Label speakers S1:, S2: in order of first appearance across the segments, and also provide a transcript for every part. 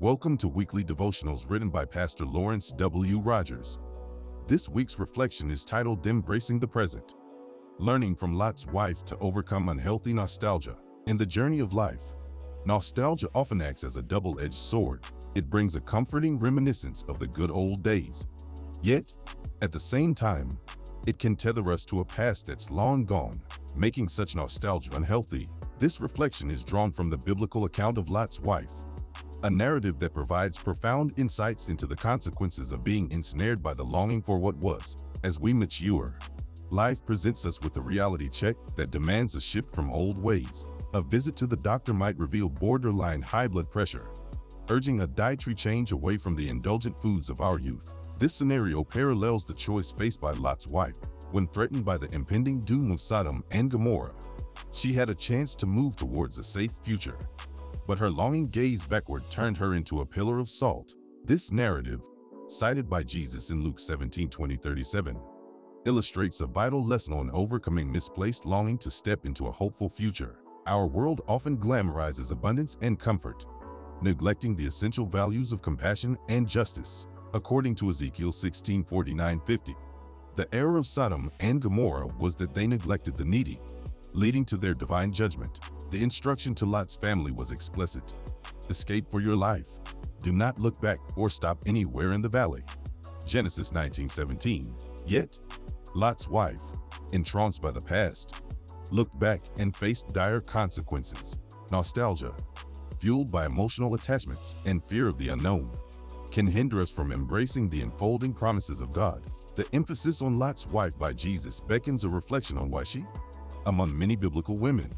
S1: Welcome to Weekly Devotionals written by Pastor Lawrence W. Rodgers. This week's reflection is titled Embracing the Present Learning from Lot's Wife to Overcome Unhealthy Nostalgia. In the journey of life, nostalgia often acts as a double edged sword. It brings a comforting reminiscence of the good old days. Yet, at the same time, it can tether us to a past that's long gone, making such nostalgia unhealthy. This reflection is drawn from the biblical account of Lot's wife, a narrative that provides profound insights into the consequences of being ensnared by the longing for what was. As we mature, life presents us with a reality check that demands a shift from old ways. A visit to the doctor might reveal borderline high blood pressure, urging a dietary change away from the indulgent foods of our youth. This scenario parallels the choice faced by Lot's wife when threatened by the impending doom of Sodom and Gomorrah. She had a chance to move towards a safe future, but her longing gaze backward turned her into a pillar of salt. This narrative, cited by Jesus in Luke 17, 20, 37, illustrates a vital lesson on overcoming misplaced longing to step into a hopeful future. Our world often glamorizes abundance and comfort, neglecting the essential values of compassion and justice. According to Ezekiel 16, 49, 50, the error of Sodom and Gomorrah was that they neglected the needy, leading to their divine judgment. The instruction to Lot's family was explicit. Escape for your life. Do not look back or stop anywhere in the valley. Genesis 19:17. Yet, Lot's wife, entranced by the past, looked back and faced dire consequences. Nostalgia, fueled by emotional attachments and fear of the unknown, can hinder us from embracing the unfolding promises of God. The emphasis on Lot's wife by Jesus beckons a reflection on why she, among many biblical women,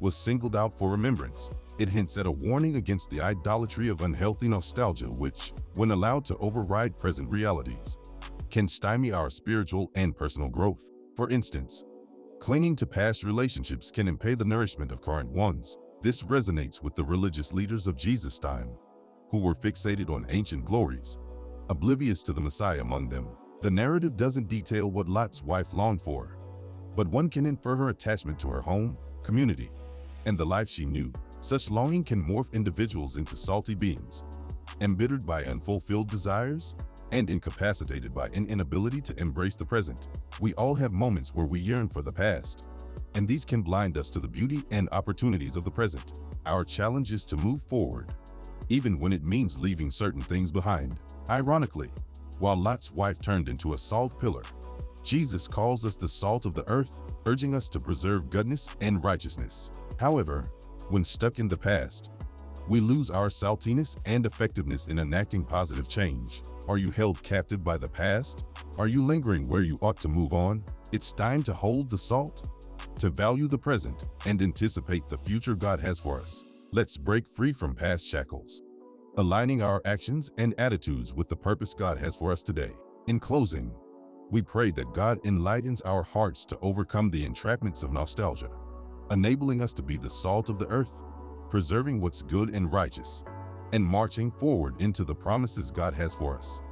S1: was singled out for remembrance. It hints at a warning against the idolatry of unhealthy nostalgia which, when allowed to override present realities, can stymie our spiritual and personal growth. For instance, clinging to past relationships can impede the nourishment of current ones. This resonates with the religious leaders of Jesus' time, who were fixated on ancient glories, oblivious to the Messiah among them. The narrative doesn't detail what Lot's wife longed for, but one can infer her attachment to her home, community, and the life she knew. Such longing can morph individuals into salty beings, embittered by unfulfilled desires and incapacitated by an inability to embrace the present. We all have moments where we yearn for the past, and these can blind us to the beauty and opportunities of the present. Our challenge is to move forward, even when it means leaving certain things behind. Ironically, while Lot's wife turned into a salt pillar, Jesus calls us the salt of the earth, urging us to preserve goodness and righteousness. However, when stuck in the past, we lose our saltiness and effectiveness in enacting positive change. Are you held captive by the past? Are you lingering where you ought to move on? It's time to hold the salt, to value the present, and anticipate the future God has for us. Let's break free from past shackles, aligning our actions and attitudes with the purpose God has for us today. In closing, we pray that God enlightens our hearts to overcome the entrapments of nostalgia enabling us to be the salt of the earth, preserving what's good and righteous, and marching forward into the promises God has for us.